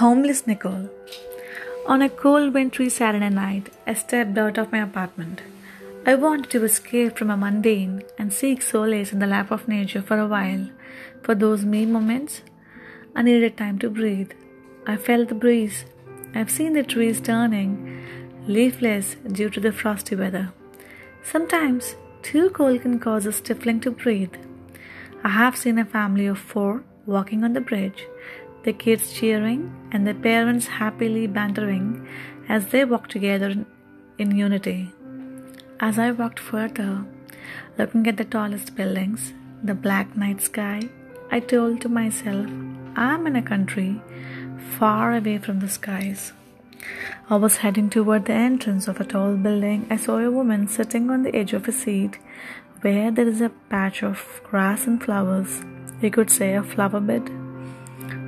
Homeless Nicole. On a cold, wintry Saturday night, I stepped out of my apartment. I wanted to escape from a mundane and seek solace in the lap of nature for a while. For those me moments, I needed time to breathe. I felt the breeze. I've seen the trees turning leafless due to the frosty weather. Sometimes, too cold can cause a stifling to breathe. I have seen a family of four walking on the bridge the kids cheering, and the parents happily bantering as they walked together in unity. As I walked further, looking at the tallest buildings, the black night sky, I told to myself, I'm in a country far away from the skies. I was heading toward the entrance of a tall building. I saw a woman sitting on the edge of a seat where there is a patch of grass and flowers. You could say a flower bed.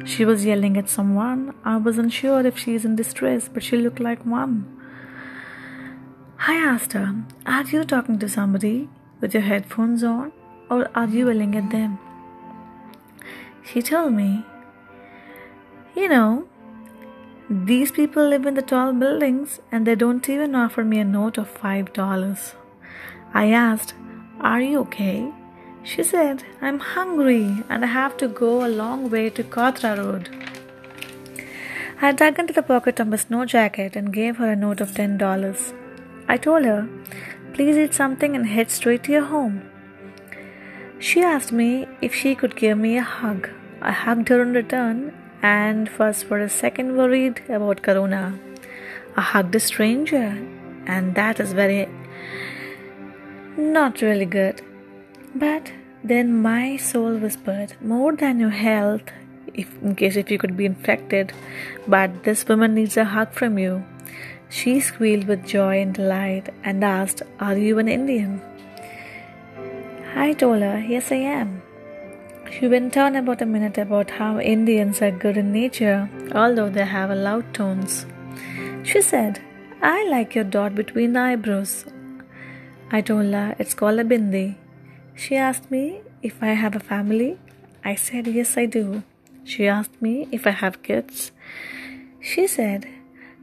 She was yelling at someone. I wasn't sure if she's in distress, but she looked like one. I asked her, Are you talking to somebody with your headphones on, or are you yelling at them? She told me, You know, these people live in the tall buildings and they don't even offer me a note of $5. I asked, Are you okay? She said, I'm hungry and I have to go a long way to Kothra Road. I dug into the pocket of my snow jacket and gave her a note of $10. I told her, Please eat something and head straight to your home. She asked me if she could give me a hug. I hugged her in return and was for a second worried about Corona. I hugged a stranger, and that is very not really good. But then my soul whispered, More than your health, if, in case if you could be infected, but this woman needs a hug from you. She squealed with joy and delight and asked, Are you an Indian? I told her, Yes, I am. She went on about a minute about how Indians are good in nature, although they have loud tones. She said, I like your dot between the eyebrows. I told her it's called a bindi. She asked me if I have a family. I said, Yes, I do. She asked me if I have kids. She said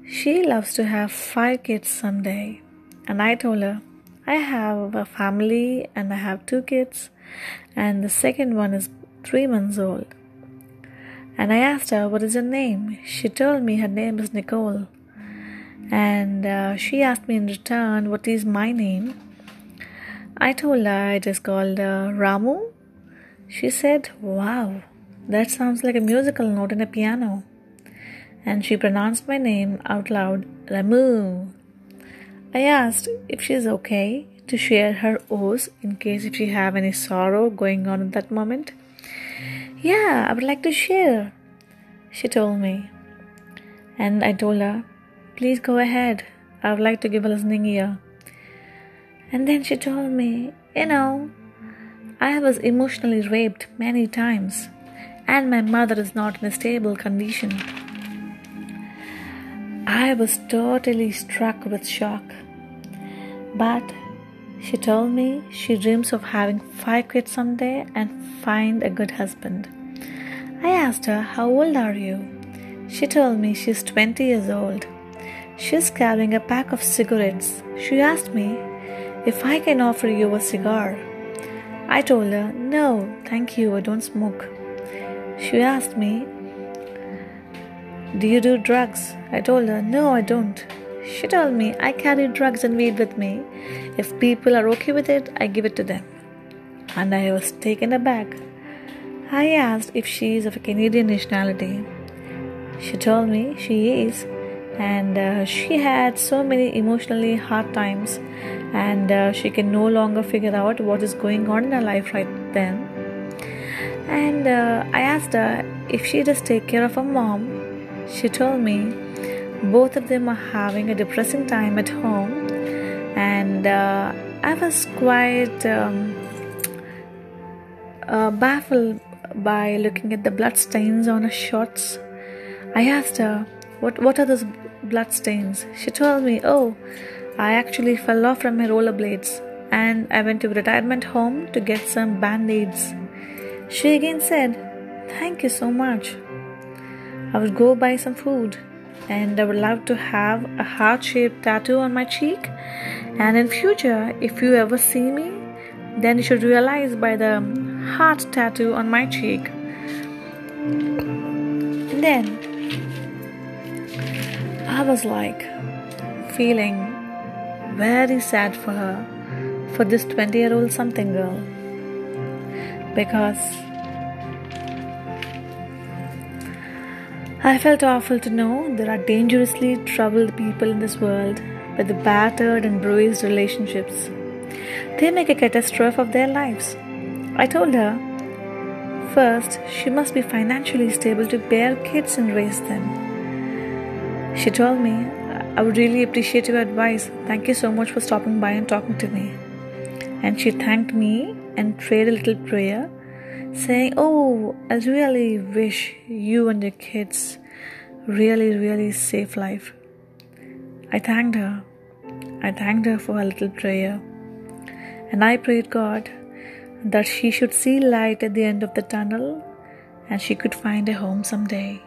she loves to have five kids someday. And I told her, I have a family and I have two kids, and the second one is three months old. And I asked her, What is your name? She told me her name is Nicole. And uh, she asked me in return, What is my name? I told her it is called uh, Ramu. She said, Wow, that sounds like a musical note in a piano. And she pronounced my name out loud, Ramu. I asked if she's okay to share her O's in case if she have any sorrow going on at that moment. Yeah, I would like to share, she told me. And I told her, please go ahead. I would like to give a listening ear. And then she told me, You know, I was emotionally raped many times, and my mother is not in a stable condition. I was totally struck with shock. But she told me she dreams of having five kids someday and find a good husband. I asked her, How old are you? She told me she's 20 years old. She's carrying a pack of cigarettes. She asked me if I can offer you a cigar. I told her, No, thank you, I don't smoke. She asked me, Do you do drugs? I told her, No, I don't. She told me, I carry drugs and weed with me. If people are okay with it, I give it to them. And I was taken aback. I asked if she is of a Canadian nationality. She told me she is, and uh, she had so many emotionally hard times. And uh, she can no longer figure out what is going on in her life right then. And uh, i asked her if she does take care of her mom. She told me both of them are having a depressing time at home. And uh, i was quite um, uh, baffled by looking at the blood stains on her shorts. I asked her what, what are those blood stains. She told me, Oh, I actually fell off from my rollerblades and I went to retirement home to get some band aids. She again said, Thank you so much. I would go buy some food and I would love to have a heart-shaped tattoo on my cheek. And in future, if you ever see me, then you should realize by the heart tattoo on my cheek. Then I was like feeling very sad for her, for this 20 year old something girl. Because I felt awful to know there are dangerously troubled people in this world with the battered and bruised relationships. They make a catastrophe of their lives. I told her, first, she must be financially stable to bear kids and raise them. She told me, I would really appreciate your advice. Thank you so much for stopping by and talking to me. And she thanked me and prayed a little prayer saying, Oh, I really wish you and your kids really, really safe life. I thanked her. I thanked her for her little prayer. And I prayed God that she should see light at the end of the tunnel and she could find a home someday.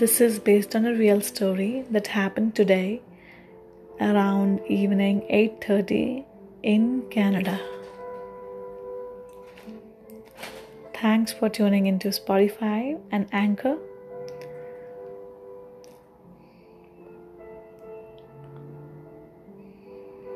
This is based on a real story that happened today around evening 8:30 in Canada. Thanks for tuning into Spotify and Anchor.